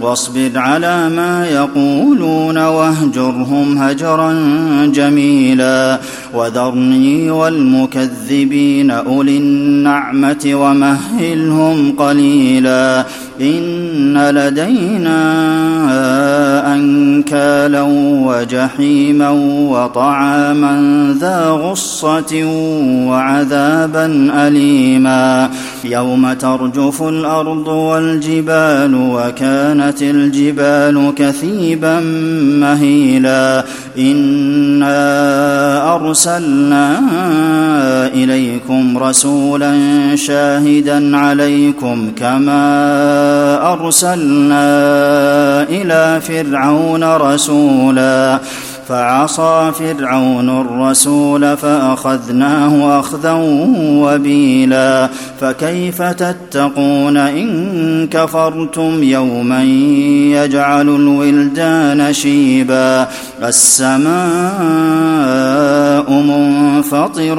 واصبر على ما يقولون واهجرهم هجرا جميلا. وذرني والمكذبين أولي النعمة ومهلهم قليلا. إن لدينا أنكالا وجحيما وطعاما ذا غصة وعذابا أليما. يوم ترجف الأرض والجبال وكانت الجبال كثيبا مهيلا إنا أرسلنا إليكم رسولا شاهدا عليكم كما أرسلنا إلى فرعون رسولا فعصى فرعون الرسول فأخذناه أخذا وبيلا فكيف تتقون إن كفرتم يوما يجعل الولدان شيبا السماء منفطر